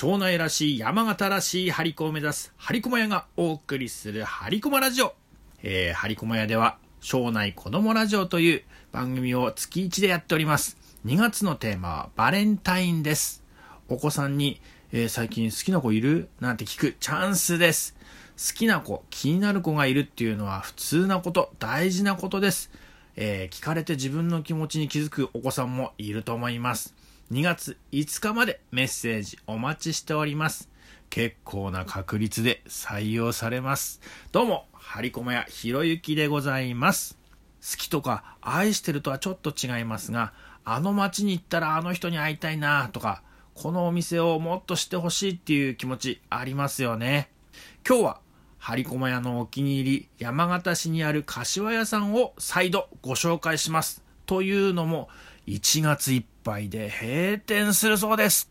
庄内らしい山形らしい張り子を目指す張り駒屋がお送りする張り駒ラジオ。えー、張り駒屋では庄内子供ラジオという番組を月1でやっております。2月のテーマはバレンタインです。お子さんに、えー、最近好きな子いる？なんて聞くチャンスです。好きな子、気になる子がいるっていうのは普通なこと、大事なことです。えー、聞かれて自分の気持ちに気づくお子さんもいると思います。2月5日までメッセージお待ちしております。結構な確率で採用されます。どうも、ハリコマやひろゆきでございます。好きとか愛してるとはちょっと違いますが、あの街に行ったらあの人に会いたいなとか、このお店をもっと知ってほしいっていう気持ちありますよね。今日は、ハリコマ屋のお気に入り、山形市にある柏屋さんを再度ご紹介します。というのも、1月いっぱいで閉店するそうです。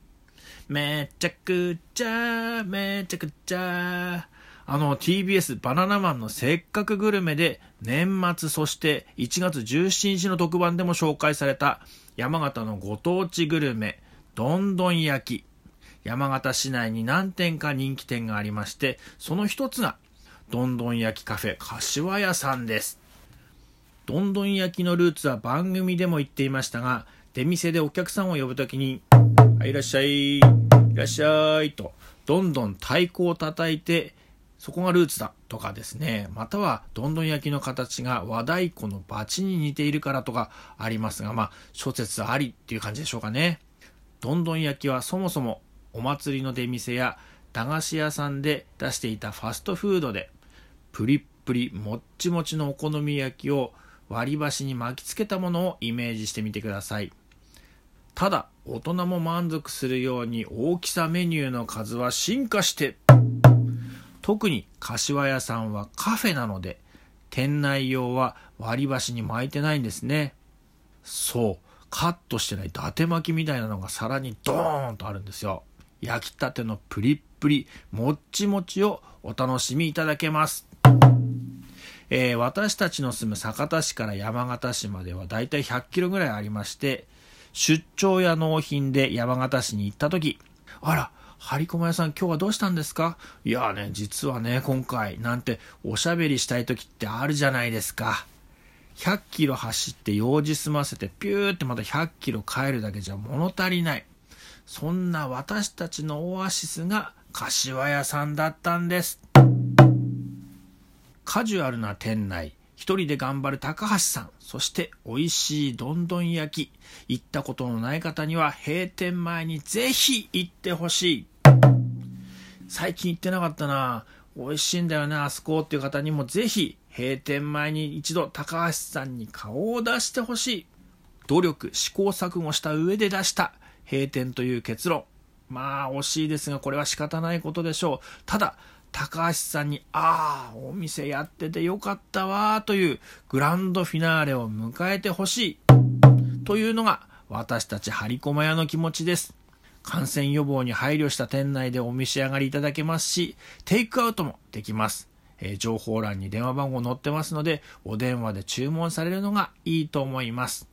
めちゃくちゃ、めちゃくちゃ。あの TBS バナナマンのせっかくグルメで年末そして1月17日の特番でも紹介された山形のご当地グルメどんどん焼き山形市内に何店か人気店がありましてその一つがどんどん焼きカフェ柏屋さんですどんどん焼きのルーツは番組でも言っていましたが出店でお客さんを呼ぶときに「はい、いらっしゃいいらっしゃい」とどんどん太鼓を叩いてそこがルーツだとかですね、またはどんどん焼きの形が和太鼓のバチに似ているからとかありますが、まあ、諸説ありっていう感じでしょうかね。どんどん焼きはそもそもお祭りの出店や駄菓子屋さんで出していたファストフードで、プリップリもっちもちのお好み焼きを割り箸に巻きつけたものをイメージしてみてください。ただ、大人も満足するように大きさメニューの数は進化して特に柏屋さんはカフェなので、店内用は割り箸に巻いてないんですね。そう、カットしてない伊達巻きみたいなのが皿にドーンとあるんですよ。焼きたてのプリップリ、もっちもちをお楽しみいただけます。えー、私たちの住む酒田市から山形市まではだいたい100キロぐらいありまして、出張や納品で山形市に行った時、あら、張り込屋さん今日はどうしたんですか？いやね、実はね、今回、なんておしゃべりしたい時ってあるじゃないですか。100キロ走って用事済ませてピューってまた100キロ帰るだけじゃ物足りない。そんな私たちのオアシスが柏屋さんだったんです。カジュアルな店内、一人で頑張る高橋さん、そして美味しいどんどん焼き、行ったことのない方には閉店前にぜひ行ってほしい。最近行ってなかったな美味しいんだよね、あそこっていう方にもぜひ閉店前に一度高橋さんに顔を出してほしい。努力、試行錯誤した上で出した閉店という結論。まあ惜しいですがこれは仕方ないことでしょう。ただ、高橋さんに、ああ、お店やっててよかったわというグランドフィナーレを迎えてほしい。というのが私たち張り駒屋の気持ちです。感染予防に配慮した店内でお召し上がりいただけますし、テイクアウトもできます。えー、情報欄に電話番号載ってますので、お電話で注文されるのがいいと思います。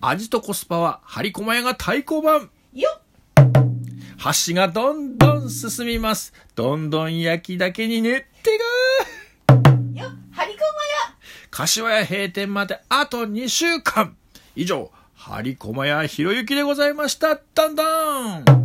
味とコスパは張り駒屋が対抗版よっ箸がどんどん進みます。どんどん焼きだけにねってがよ、張り込まや。柏屋閉店まであと2週間。以上、張り駒屋ひろゆきでございました。だんだん